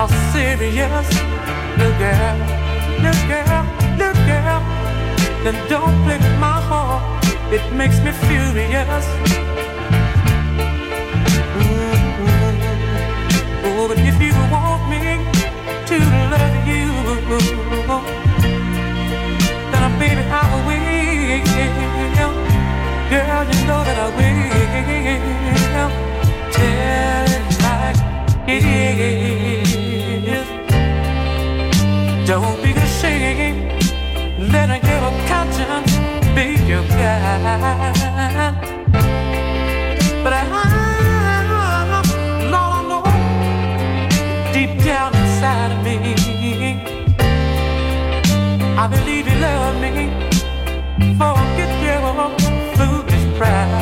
are serious, little girl, little girl, little girl, then don't play with my heart. It makes me furious. Mm-hmm. Oh, but if you want me to love you, then baby I will. Girl, you know that I will. Tell it like it is. Don't be ashamed. Let your conscience be your guide. But I, Lord, I know deep down inside of me, I believe you love me. Forget your foolish pride.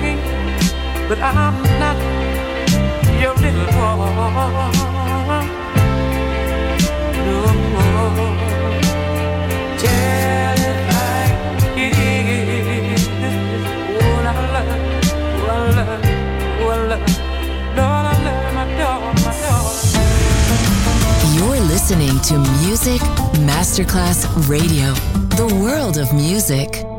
Me, but I'm not your little boy. You're listening to Music Masterclass Radio, the world of music.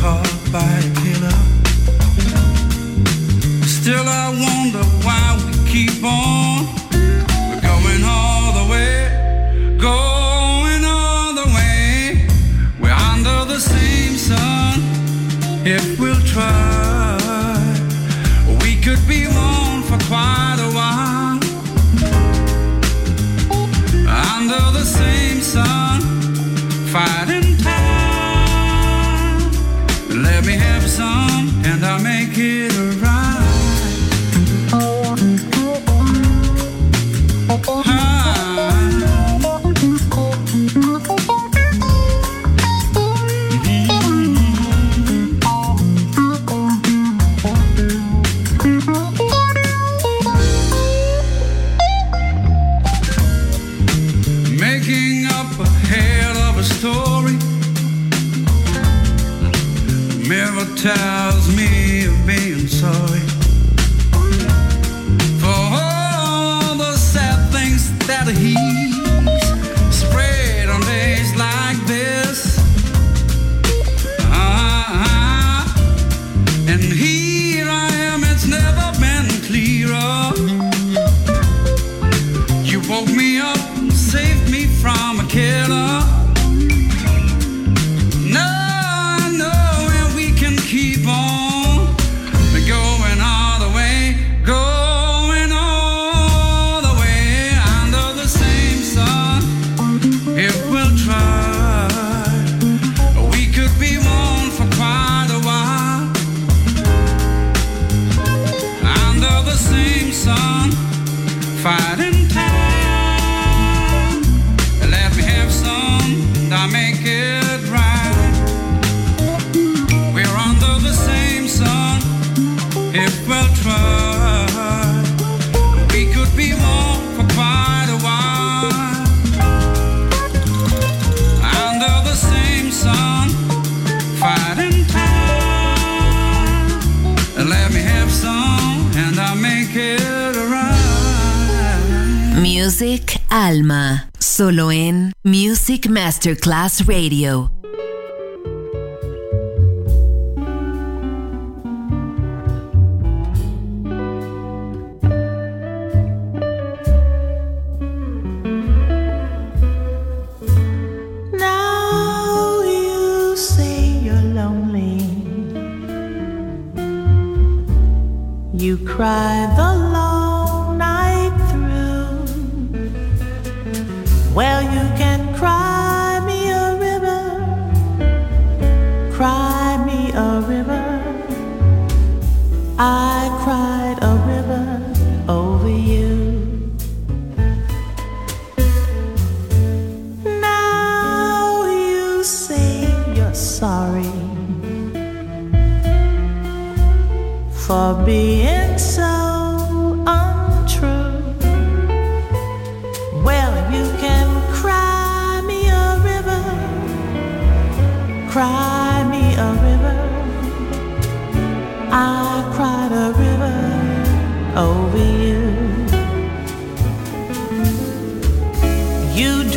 caught by a killer. story. Mirror tells me of being sorry. For all the sad things that fighting. Solo en Music Masterclass Radio. You cry the Well, you can.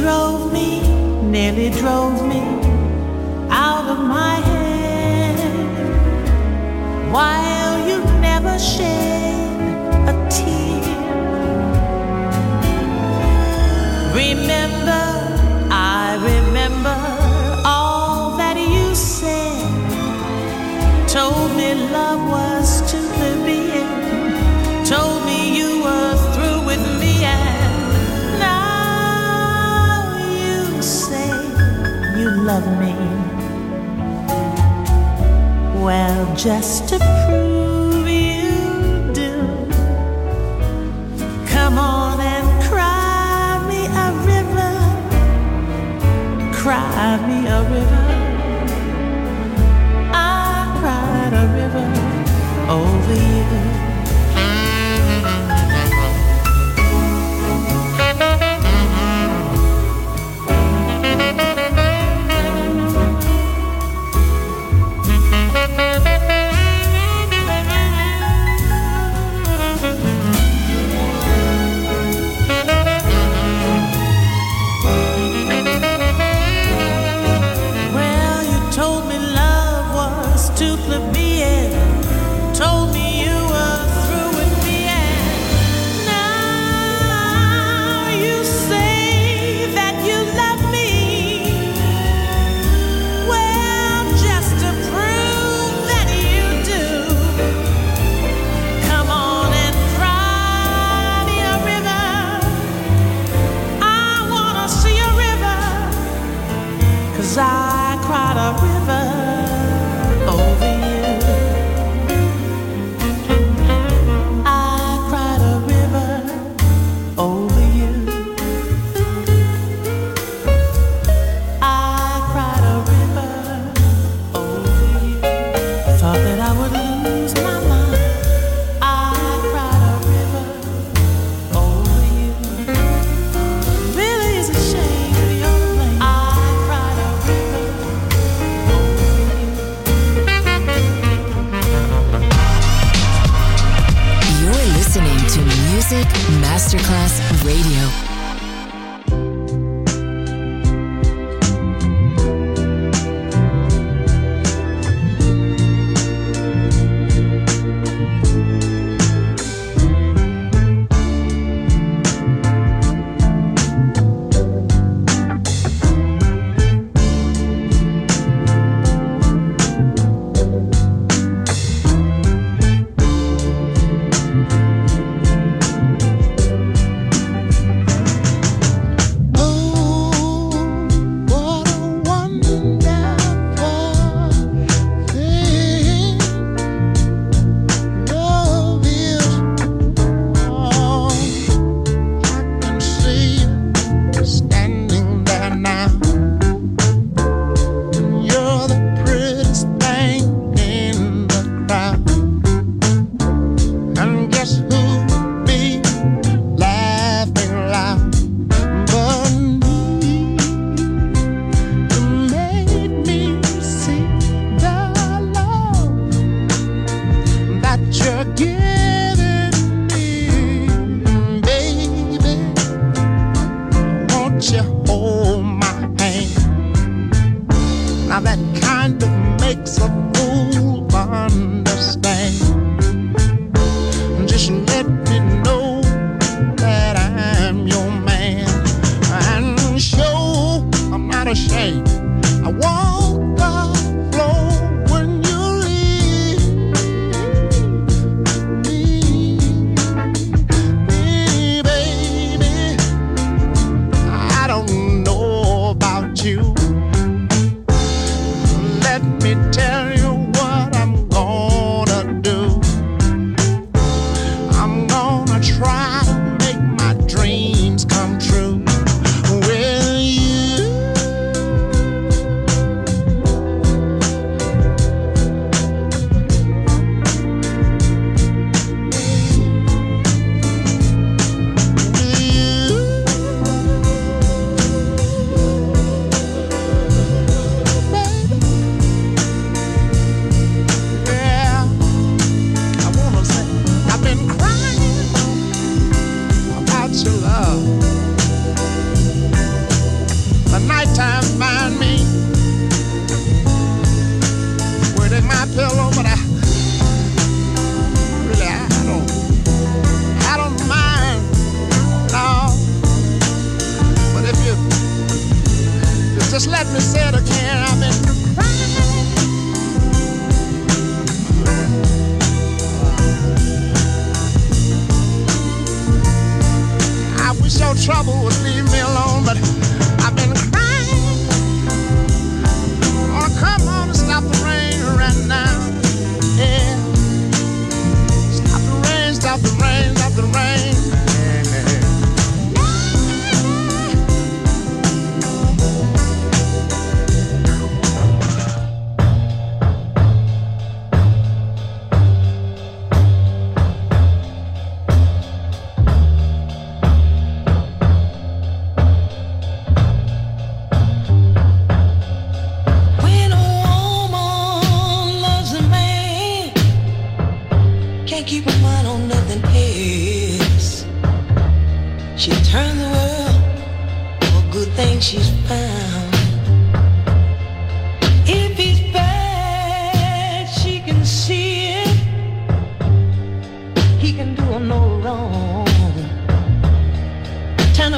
drove me, nearly drove me out of my head. Why? of me. Well, just to prove you do, come on and cry me a river, cry me a river. I cried a river over you.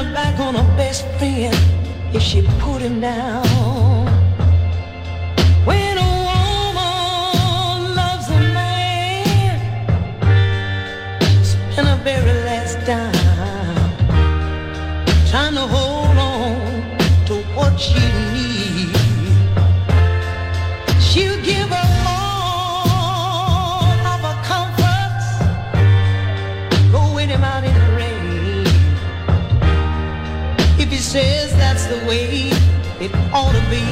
her back on her best friend if she put him down. When ought to be.